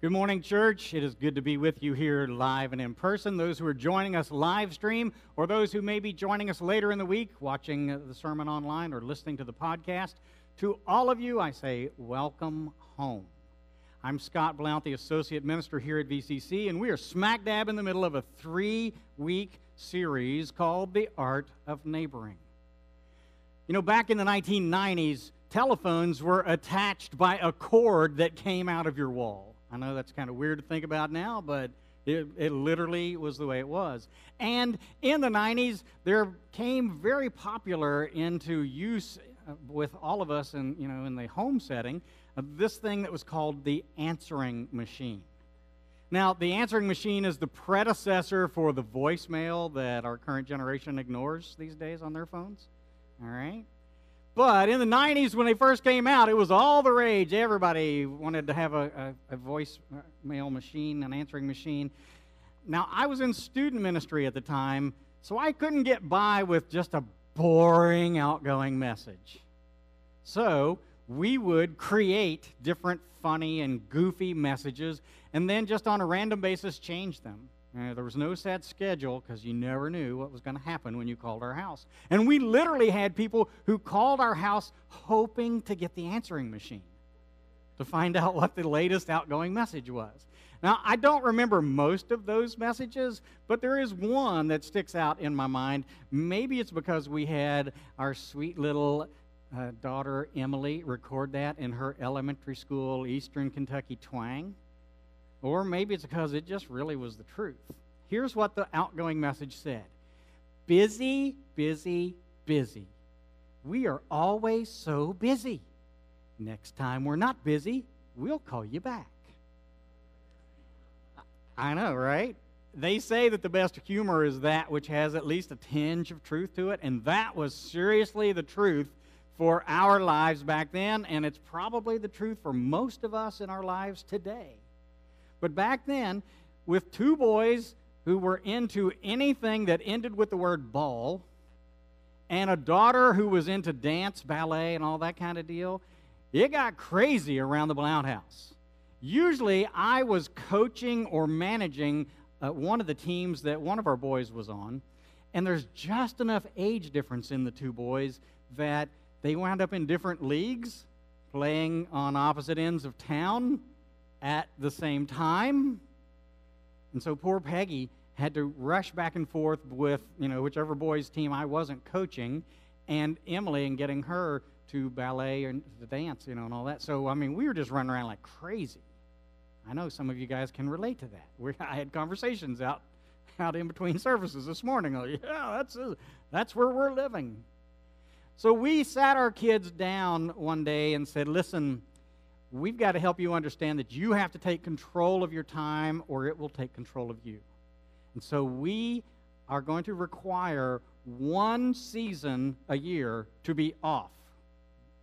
Good morning, church. It is good to be with you here live and in person. Those who are joining us live stream, or those who may be joining us later in the week, watching the sermon online or listening to the podcast, to all of you, I say, welcome home. I'm Scott Blount, the Associate Minister here at VCC, and we are smack dab in the middle of a three week series called The Art of Neighboring. You know, back in the 1990s, telephones were attached by a cord that came out of your wall. I know that's kind of weird to think about now, but it, it literally was the way it was. And in the 90s, there came very popular into use uh, with all of us in, you know, in the home setting, uh, this thing that was called the answering machine. Now, the answering machine is the predecessor for the voicemail that our current generation ignores these days on their phones. All right? But in the 90s, when they first came out, it was all the rage. Everybody wanted to have a, a, a voice uh, mail machine, an answering machine. Now, I was in student ministry at the time, so I couldn't get by with just a boring outgoing message. So we would create different funny and goofy messages and then just on a random basis change them. Uh, there was no set schedule because you never knew what was going to happen when you called our house. And we literally had people who called our house hoping to get the answering machine to find out what the latest outgoing message was. Now, I don't remember most of those messages, but there is one that sticks out in my mind. Maybe it's because we had our sweet little uh, daughter, Emily, record that in her elementary school Eastern Kentucky twang. Or maybe it's because it just really was the truth. Here's what the outgoing message said Busy, busy, busy. We are always so busy. Next time we're not busy, we'll call you back. I know, right? They say that the best humor is that which has at least a tinge of truth to it, and that was seriously the truth for our lives back then, and it's probably the truth for most of us in our lives today. But back then, with two boys who were into anything that ended with the word ball, and a daughter who was into dance, ballet, and all that kind of deal, it got crazy around the Blount house. Usually, I was coaching or managing uh, one of the teams that one of our boys was on, and there's just enough age difference in the two boys that they wound up in different leagues, playing on opposite ends of town at the same time. And so poor Peggy had to rush back and forth with, you know, whichever boys' team I wasn't coaching, and Emily and getting her to ballet and the dance, you know, and all that. So, I mean, we were just running around like crazy. I know some of you guys can relate to that. We, I had conversations out, out in between services this morning. Like, yeah, that's, uh, that's where we're living. So we sat our kids down one day and said, listen, we've got to help you understand that you have to take control of your time or it will take control of you. And so we are going to require one season a year to be off.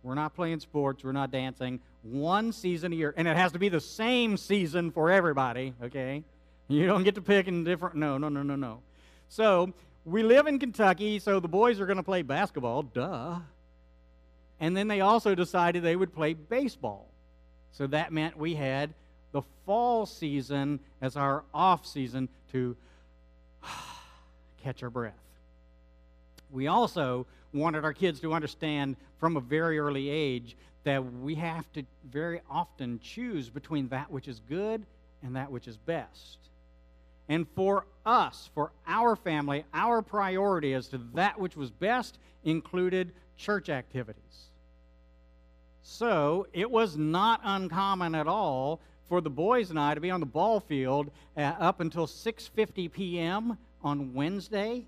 We're not playing sports, we're not dancing. One season a year. And it has to be the same season for everybody, okay? You don't get to pick in different. No, no, no, no, no. So we live in Kentucky, so the boys are going to play basketball, duh. And then they also decided they would play baseball. So that meant we had the fall season as our off season to catch our breath. We also wanted our kids to understand from a very early age that we have to very often choose between that which is good and that which is best. And for us, for our family, our priority as to that which was best included church activities. So it was not uncommon at all for the boys and I to be on the ball field uh, up until 6:50 p.m. on Wednesday,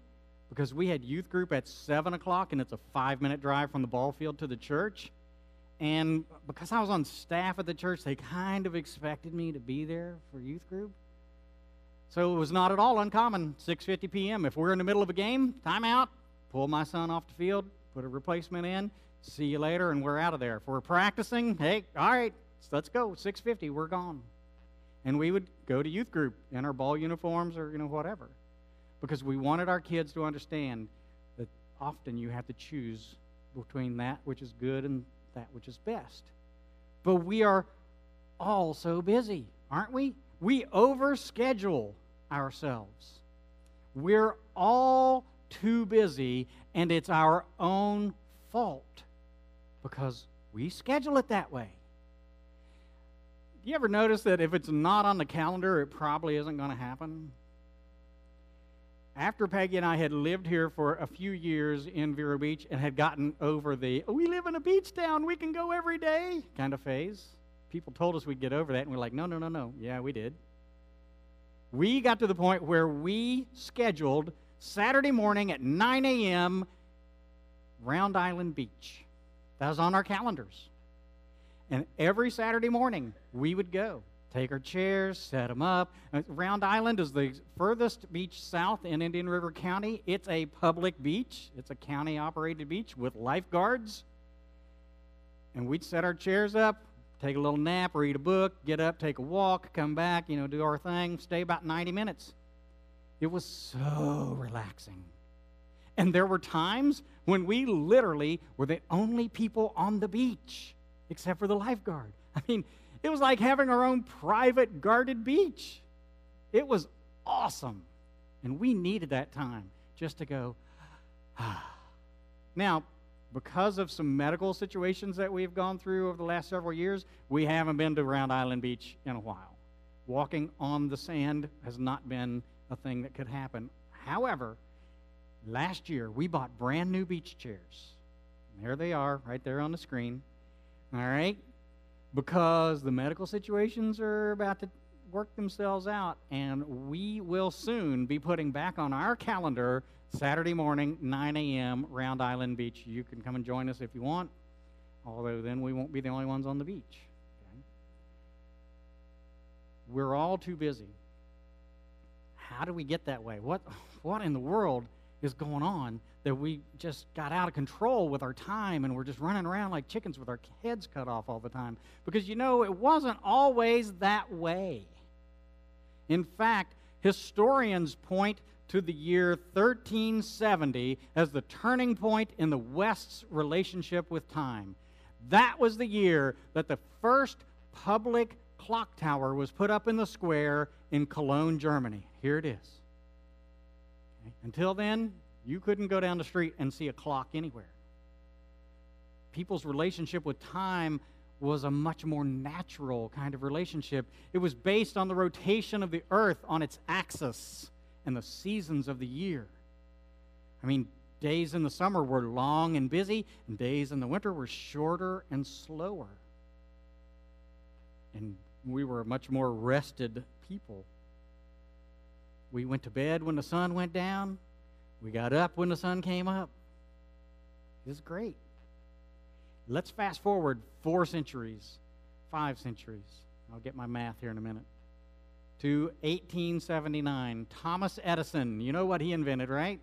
because we had youth group at seven o'clock, and it's a five-minute drive from the ball field to the church. And because I was on staff at the church, they kind of expected me to be there for youth group. So it was not at all uncommon. 6:50 p.m. If we're in the middle of a game, timeout, pull my son off the field, put a replacement in, See you later, and we're out of there. If we're practicing, hey, all right, let's go. 650, we're gone. And we would go to youth group in our ball uniforms or, you know, whatever. Because we wanted our kids to understand that often you have to choose between that which is good and that which is best. But we are all so busy. aren't we? We overschedule ourselves. We're all too busy, and it's our own fault because we schedule it that way. You ever notice that if it's not on the calendar, it probably isn't going to happen? After Peggy and I had lived here for a few years in Vero Beach and had gotten over the, oh, we live in a beach town, we can go every day kind of phase, people told us we'd get over that, and we're like, no, no, no, no. Yeah, we did. We got to the point where we scheduled Saturday morning at 9 a.m. Round Island Beach. That was on our calendars. And every Saturday morning, we would go, take our chairs, set them up. Uh, Round Island is the furthest beach south in Indian River County. It's a public beach, it's a county operated beach with lifeguards. And we'd set our chairs up, take a little nap, read a book, get up, take a walk, come back, you know, do our thing, stay about 90 minutes. It was so relaxing. And there were times when we literally were the only people on the beach, except for the lifeguard. I mean, it was like having our own private guarded beach. It was awesome. And we needed that time just to go, ah. Now, because of some medical situations that we've gone through over the last several years, we haven't been to Round Island Beach in a while. Walking on the sand has not been a thing that could happen. However, last year we bought brand new beach chairs. And there they are, right there on the screen. All right? Because the medical situations are about to work themselves out, and we will soon be putting back on our calendar Saturday morning, 9 a.m., Round Island Beach. You can come and join us if you want, although then we won't be the only ones on the beach. Okay? We're all too busy. How do we get that way? What, what in the world is going on that we just got out of control with our time and we're just running around like chickens with our heads cut off all the time? Because you know, it wasn't always that way. In fact, historians point to the year 1370 as the turning point in the West's relationship with time. That was the year that the first public clock tower was put up in the square in Cologne, Germany. Here it is. Until then, you couldn't go down the street and see a clock anywhere. People's relationship with time was a much more natural kind of relationship. It was based on the rotation of the earth on its axis and the seasons of the year. I mean, days in the summer were long and busy, and days in the winter were shorter and slower. And we were a much more rested people. We went to bed when the sun went down, we got up when the sun came up. It was great. Let's fast forward four centuries, five centuries. I'll get my math here in a minute to 1879. Thomas Edison, you know what he invented, right?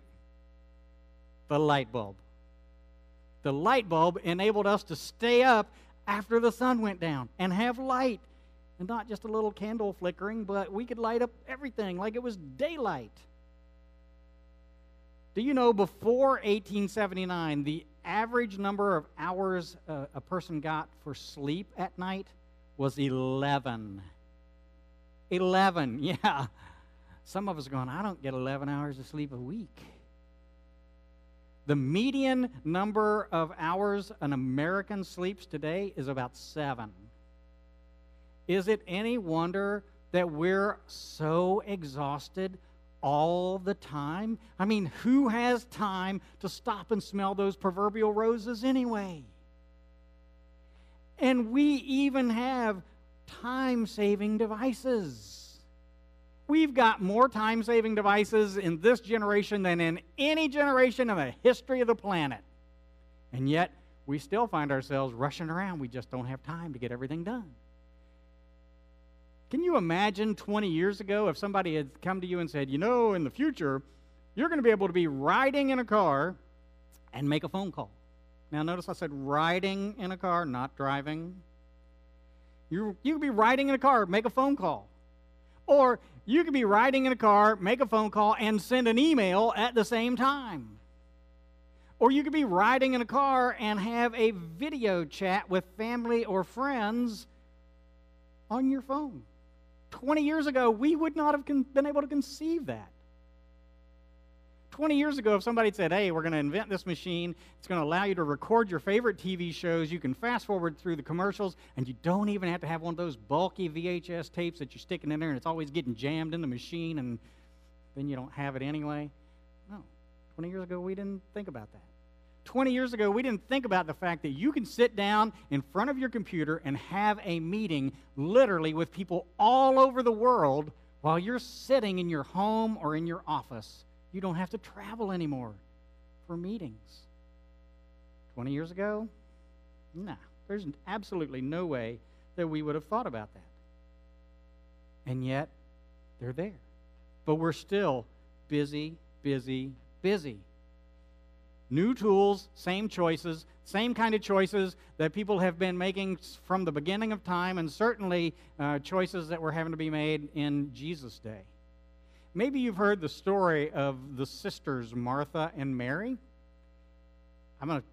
The light bulb. The light bulb enabled us to stay up after the sun went down and have light. And not just a little candle flickering, but we could light up everything like it was daylight. Do you know before 1879, the average number of hours uh, a person got for sleep at night was 11? 11, yeah. Some of us are going, I don't get 11 hours of sleep a week. The median number of hours an American sleeps today is about seven. Is it any wonder that we're so exhausted all the time? I mean, who has time to stop and smell those proverbial roses anyway? And we even have time saving devices. We've got more time saving devices in this generation than in any generation in the history of the planet. And yet, we still find ourselves rushing around. We just don't have time to get everything done. Can you imagine 20 years ago if somebody had come to you and said, you know, in the future, you're going to be able to be riding in a car and make a phone call? Now, notice I said riding in a car, not driving. You, you could be riding in a car, make a phone call. Or you could be riding in a car, make a phone call, and send an email at the same time. Or you could be riding in a car and have a video chat with family or friends on your phone. 20 years ago, we would not have been able to conceive that. 20 years ago, if somebody said, hey, we're going to invent this machine, it's going to allow you to record your favorite TV shows, you can fast forward through the commercials, and you don't even have to have one of those bulky VHS tapes that you're sticking in there and it's always getting jammed in the machine and then you don't have it anyway. No. 20 years ago, we didn't think about that. 20 years ago, we didn't think about the fact that you can sit down in front of your computer and have a meeting literally with people all over the world while you're sitting in your home or in your office you don't have to travel anymore for meetings. 20 years ago? Nah, there's absolutely no way that we would have thought about that. And yet, they're there. But we're still busy, busy, busy. New tools, same choices, same kind of choices that people have been making from the beginning of time, and certainly uh, choices that were having to be made in Jesus' day. Maybe you've heard the story of the sisters Martha and Mary. I'm going to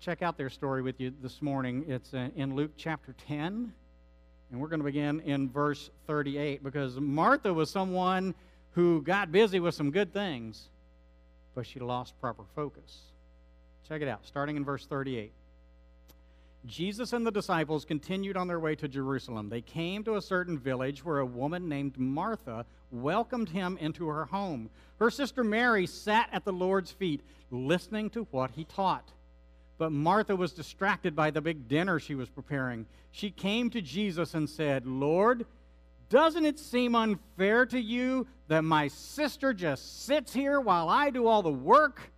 check out their story with you this morning. It's uh, in Luke chapter 10, and we're going to begin in verse 38 because Martha was someone who got busy with some good things, but she lost proper focus. Check it out, starting in verse 38. Jesus and the disciples continued on their way to Jerusalem. They came to a certain village where a woman named Martha welcomed him into her home. Her sister Mary sat at the Lord's feet, listening to what he taught. But Martha was distracted by the big dinner she was preparing. She came to Jesus and said, Lord, doesn't it seem unfair to you that my sister just sits here while I do all the work?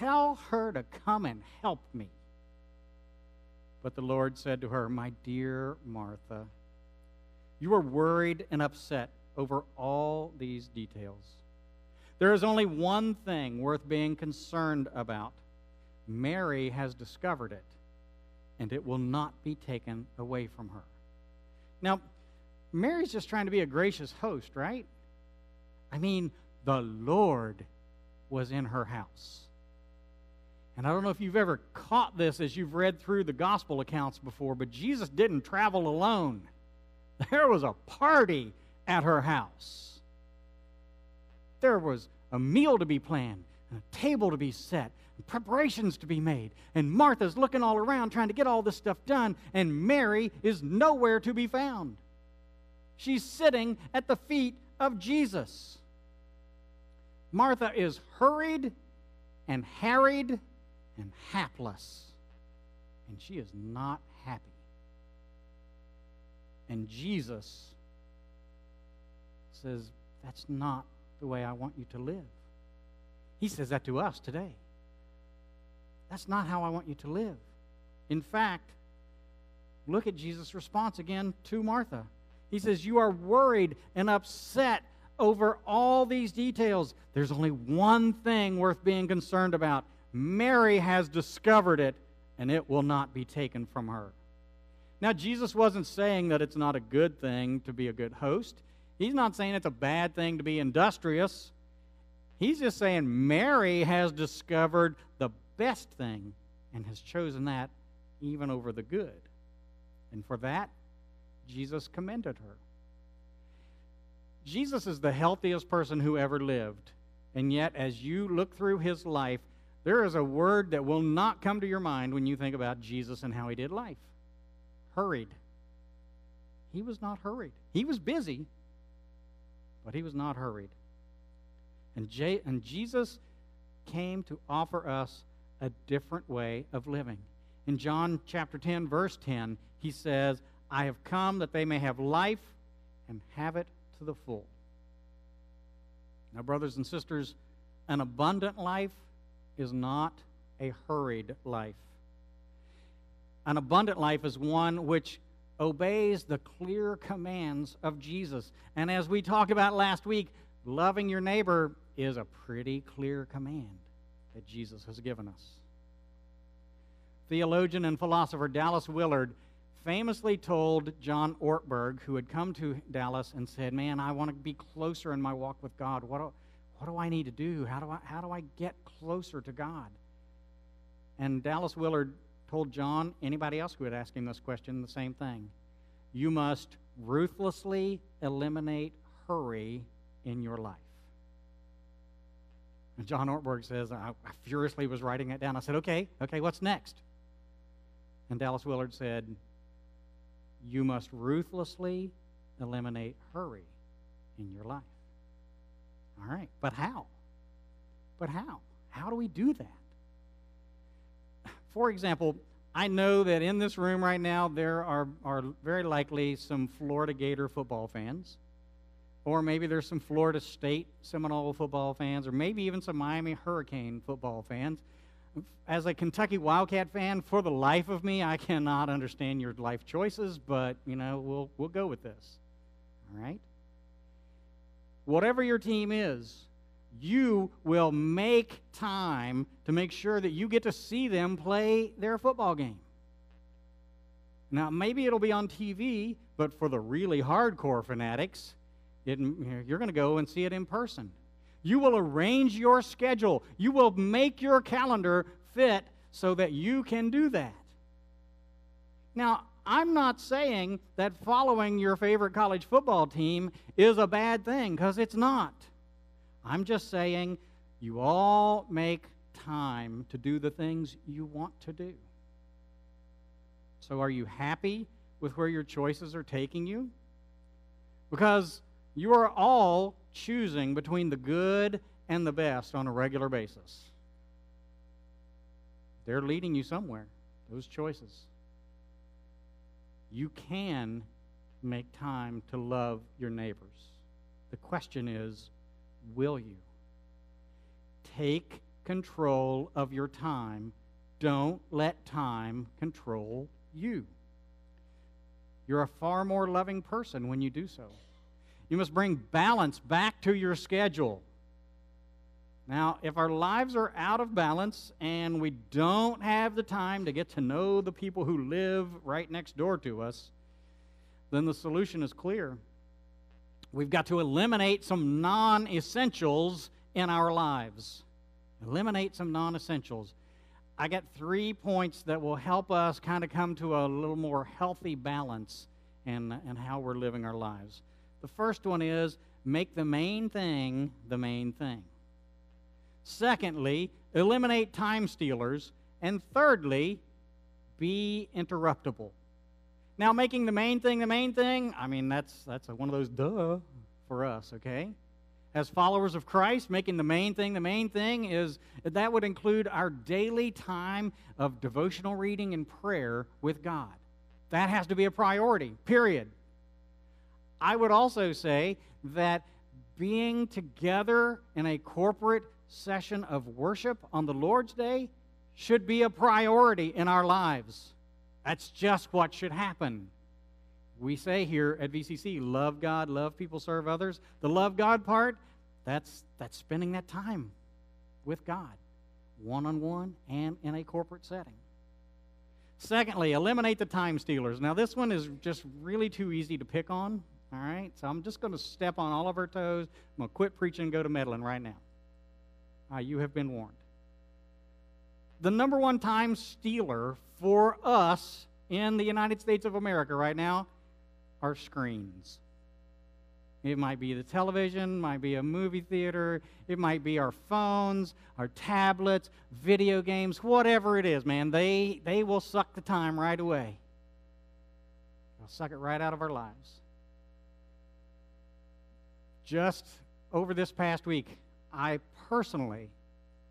Tell her to come and help me. But the Lord said to her, My dear Martha, you are worried and upset over all these details. There is only one thing worth being concerned about. Mary has discovered it, and it will not be taken away from her. Now, Mary's just trying to be a gracious host, right? I mean, the Lord was in her house. And I don't know if you've ever caught this as you've read through the gospel accounts before, but Jesus didn't travel alone. There was a party at her house. There was a meal to be planned, and a table to be set, and preparations to be made. And Martha's looking all around trying to get all this stuff done, and Mary is nowhere to be found. She's sitting at the feet of Jesus. Martha is hurried and harried and hapless, and she is not happy. And Jesus says, That's not the way I want you to live. He says that to us today. That's not how I want you to live. In fact, look at Jesus' response again to Martha. He says, You are worried and upset over all these details. There's only one thing worth being concerned about. Mary has discovered it, and it will not be taken from her. Now, Jesus wasn't saying that it's not a good thing to be a good host. He's not saying it's a bad thing to be industrious. He's just saying Mary has discovered the best thing and has chosen that even over the good. And for that, Jesus commended her. Jesus is the healthiest person who ever lived. And yet, as you look through his life, there is a word that will not come to your mind when you think about Jesus and how he did life hurried. He was not hurried. He was busy, but he was not hurried. And, J- and Jesus came to offer us a different way of living. In John chapter 10, verse 10, he says, I have come that they may have life and have it to the full. Now, brothers and sisters, an abundant life is not a hurried life. An abundant life is one which obeys the clear commands of Jesus. And as we talked about last week, loving your neighbor is a pretty clear command that Jesus has given us. Theologian and philosopher Dallas Willard famously told John Ortberg, who had come to Dallas and said, Man, I want to be closer in my walk with God. What what do I need to do? How do I, how do I get closer to God? And Dallas Willard told John, anybody else who would ask him this question, the same thing. You must ruthlessly eliminate hurry in your life. And John Ortberg says, I, I furiously was writing it down. I said, okay, okay, what's next? And Dallas Willard said, You must ruthlessly eliminate hurry in your life. All right, but how? But how? How do we do that? For example, I know that in this room right now there are, are very likely some Florida Gator football fans, or maybe there's some Florida State Seminole football fans, or maybe even some Miami Hurricane football fans. As a Kentucky Wildcat fan, for the life of me, I cannot understand your life choices, but you know we'll we'll go with this. All right. Whatever your team is, you will make time to make sure that you get to see them play their football game. Now, maybe it'll be on TV, but for the really hardcore fanatics, it, you're going to go and see it in person. You will arrange your schedule, you will make your calendar fit so that you can do that. Now, I'm not saying that following your favorite college football team is a bad thing, because it's not. I'm just saying you all make time to do the things you want to do. So, are you happy with where your choices are taking you? Because you are all choosing between the good and the best on a regular basis. They're leading you somewhere, those choices. You can make time to love your neighbors. The question is, will you? Take control of your time. Don't let time control you. You're a far more loving person when you do so. You must bring balance back to your schedule. Now, if our lives are out of balance and we don't have the time to get to know the people who live right next door to us, then the solution is clear. We've got to eliminate some non essentials in our lives. Eliminate some non essentials. I got three points that will help us kind of come to a little more healthy balance in, in how we're living our lives. The first one is make the main thing the main thing. Secondly, eliminate time stealers. And thirdly, be interruptible. Now, making the main thing the main thing, I mean, that's, that's one of those duh for us, okay? As followers of Christ, making the main thing the main thing is that would include our daily time of devotional reading and prayer with God. That has to be a priority, period. I would also say that being together in a corporate session of worship on the Lord's Day should be a priority in our lives. That's just what should happen. We say here at VCC, love God, love people, serve others. The love God part, that's, that's spending that time with God, one on one and in a corporate setting. Secondly, eliminate the time stealers. Now, this one is just really too easy to pick on, all right? So I'm just going to step on all of our toes. I'm going to quit preaching and go to meddling right now. Uh, you have been warned the number one time stealer for us in the United States of America right now are screens. It might be the television, might be a movie theater, it might be our phones, our tablets, video games, whatever it is, man. They they will suck the time right away. They'll suck it right out of our lives. Just over this past week, I personally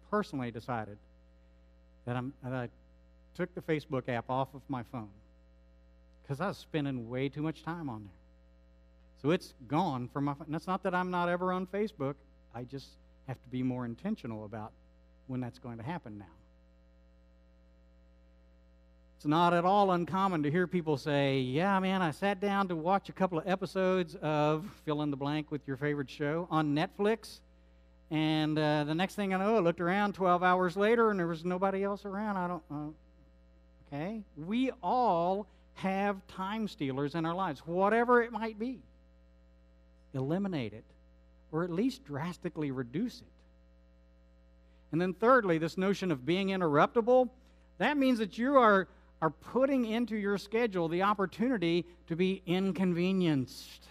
personally decided that, I'm, that I took the Facebook app off of my phone because I was spending way too much time on there. So it's gone from my phone. That's not that I'm not ever on Facebook. I just have to be more intentional about when that's going to happen now. It's not at all uncommon to hear people say, Yeah, man, I sat down to watch a couple of episodes of fill in the blank with your favorite show on Netflix, and uh, the next thing I know, I looked around 12 hours later and there was nobody else around. I don't. Uh, okay? We all have time stealers in our lives, whatever it might be. Eliminate it, or at least drastically reduce it. And then, thirdly, this notion of being interruptible that means that you are are putting into your schedule the opportunity to be inconvenienced.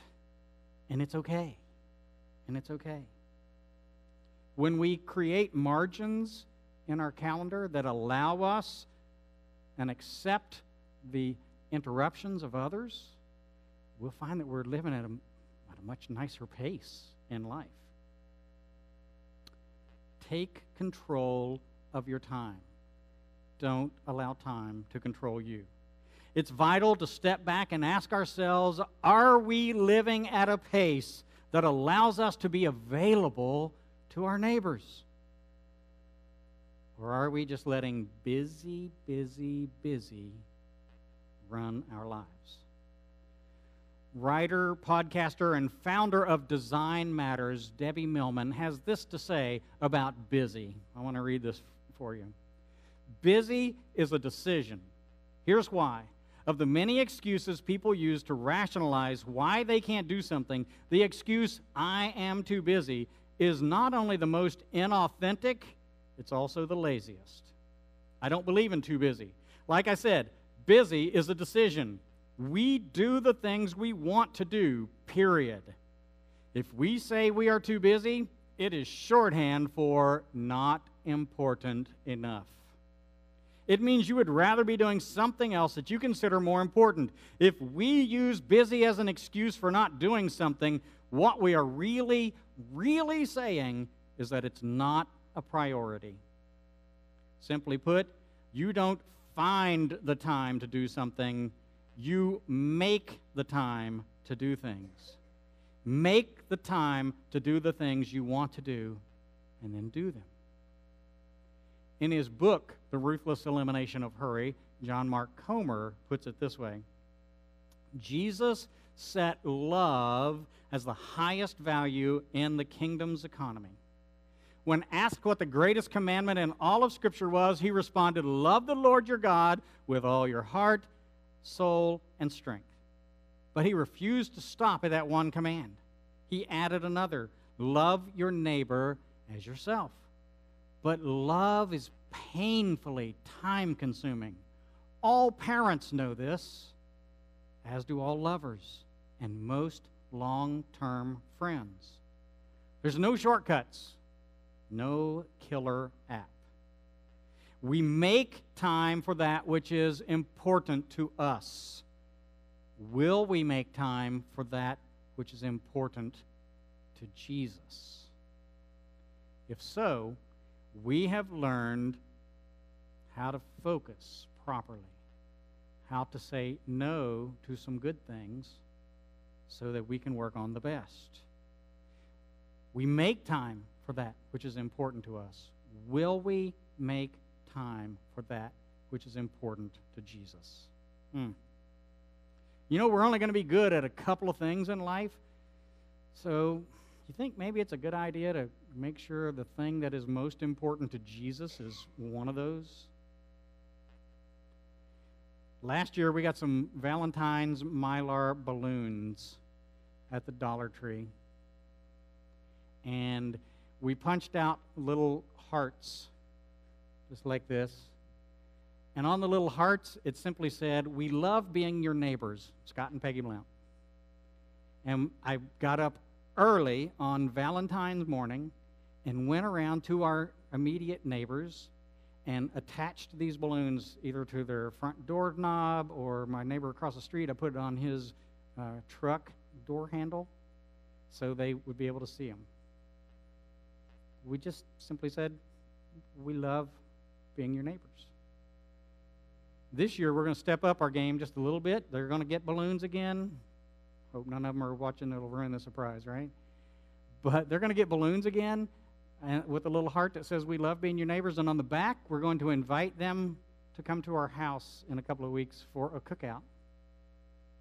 And it's okay. And it's okay. When we create margins in our calendar that allow us and accept the interruptions of others, we'll find that we're living at a, at a much nicer pace in life. Take control of your time. Don't allow time to control you. It's vital to step back and ask ourselves are we living at a pace that allows us to be available to our neighbors? Or are we just letting busy, busy, busy run our lives? Writer, podcaster, and founder of Design Matters, Debbie Millman, has this to say about busy. I want to read this for you. Busy is a decision. Here's why. Of the many excuses people use to rationalize why they can't do something, the excuse, I am too busy, is not only the most inauthentic, it's also the laziest. I don't believe in too busy. Like I said, busy is a decision. We do the things we want to do, period. If we say we are too busy, it is shorthand for not important enough. It means you would rather be doing something else that you consider more important. If we use busy as an excuse for not doing something, what we are really, really saying is that it's not a priority. Simply put, you don't find the time to do something, you make the time to do things. Make the time to do the things you want to do, and then do them. In his book, The Ruthless Elimination of Hurry, John Mark Comer puts it this way Jesus set love as the highest value in the kingdom's economy. When asked what the greatest commandment in all of Scripture was, he responded, Love the Lord your God with all your heart, soul, and strength. But he refused to stop at that one command. He added another love your neighbor as yourself. But love is painfully time consuming. All parents know this, as do all lovers and most long term friends. There's no shortcuts, no killer app. We make time for that which is important to us. Will we make time for that which is important to Jesus? If so, we have learned how to focus properly, how to say no to some good things so that we can work on the best. We make time for that which is important to us. Will we make time for that which is important to Jesus? Hmm. You know, we're only going to be good at a couple of things in life. So, you think maybe it's a good idea to make sure the thing that is most important to Jesus is one of those? Last year, we got some Valentine's Mylar balloons at the Dollar Tree. And we punched out little hearts, just like this. And on the little hearts, it simply said, We love being your neighbors, Scott and Peggy Blount. And I got up early on Valentine's morning and went around to our immediate neighbors and attached these balloons either to their front door knob or my neighbor across the street, I put it on his uh, truck door handle so they would be able to see them we just simply said, we love being your neighbors. This year, we're going to step up our game just a little bit. They're going to get balloons again. Hope none of them are watching. It'll ruin the surprise, right? But they're going to get balloons again and with a little heart that says, We love being your neighbors. And on the back, we're going to invite them to come to our house in a couple of weeks for a cookout.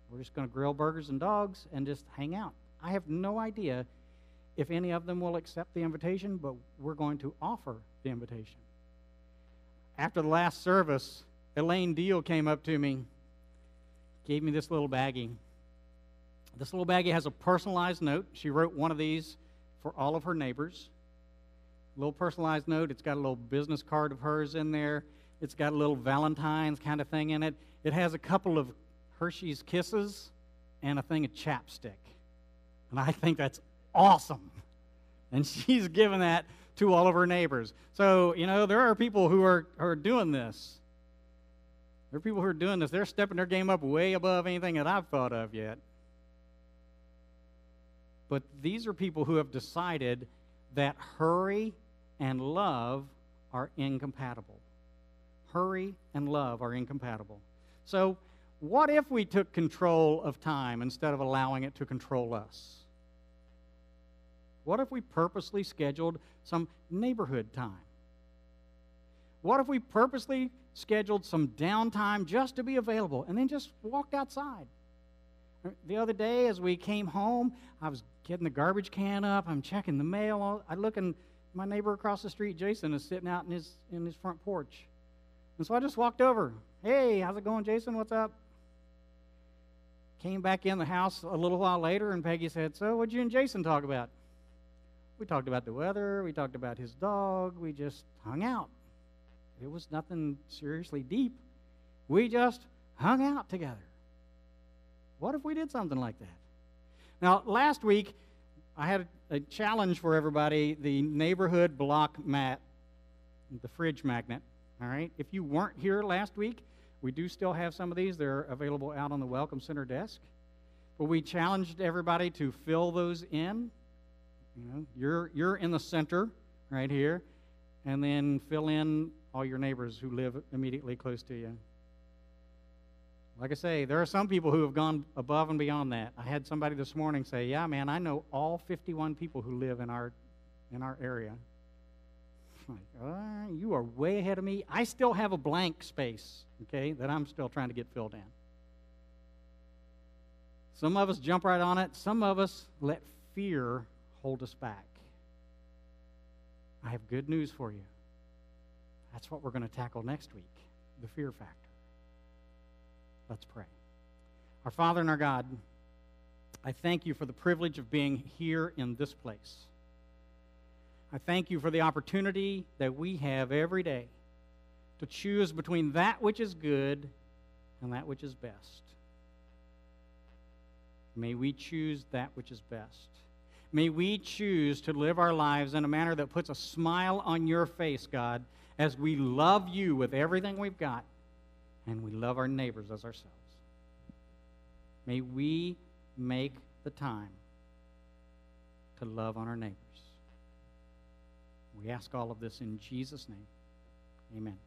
We're just going to grill burgers and dogs and just hang out. I have no idea if any of them will accept the invitation, but we're going to offer the invitation. After the last service, Elaine Deal came up to me, gave me this little baggie. This little baggie has a personalized note. She wrote one of these for all of her neighbors. Little personalized note. It's got a little business card of hers in there. It's got a little Valentine's kind of thing in it. It has a couple of Hershey's Kisses and a thing of chapstick. And I think that's awesome. And she's given that to all of her neighbors. So, you know, there are people who are, who are doing this. There are people who are doing this. They're stepping their game up way above anything that I've thought of yet. But these are people who have decided that hurry and love are incompatible. Hurry and love are incompatible. So, what if we took control of time instead of allowing it to control us? What if we purposely scheduled some neighborhood time? What if we purposely scheduled some downtime just to be available and then just walked outside? The other day, as we came home, I was getting the garbage can up. I'm checking the mail. I look, and my neighbor across the street, Jason, is sitting out in his in his front porch. And so I just walked over. Hey, how's it going, Jason? What's up? Came back in the house a little while later, and Peggy said, "So, what'd you and Jason talk about?" We talked about the weather. We talked about his dog. We just hung out. It was nothing seriously deep. We just hung out together. What if we did something like that? Now, last week, I had a challenge for everybody the neighborhood block map, the fridge magnet. All right? If you weren't here last week, we do still have some of these. They're available out on the Welcome Center desk. But we challenged everybody to fill those in you know, you're, you're in the center right here, and then fill in all your neighbors who live immediately close to you. Like I say, there are some people who have gone above and beyond that. I had somebody this morning say, "Yeah, man, I know all 51 people who live in our in our area." Like, you are way ahead of me. I still have a blank space, okay, that I'm still trying to get filled in. Some of us jump right on it. Some of us let fear hold us back. I have good news for you. That's what we're going to tackle next week the fear factor. Let's pray. Our Father and our God, I thank you for the privilege of being here in this place. I thank you for the opportunity that we have every day to choose between that which is good and that which is best. May we choose that which is best. May we choose to live our lives in a manner that puts a smile on your face, God, as we love you with everything we've got and we love our neighbors as ourselves. May we make the time to love on our neighbors. We ask all of this in Jesus' name. Amen.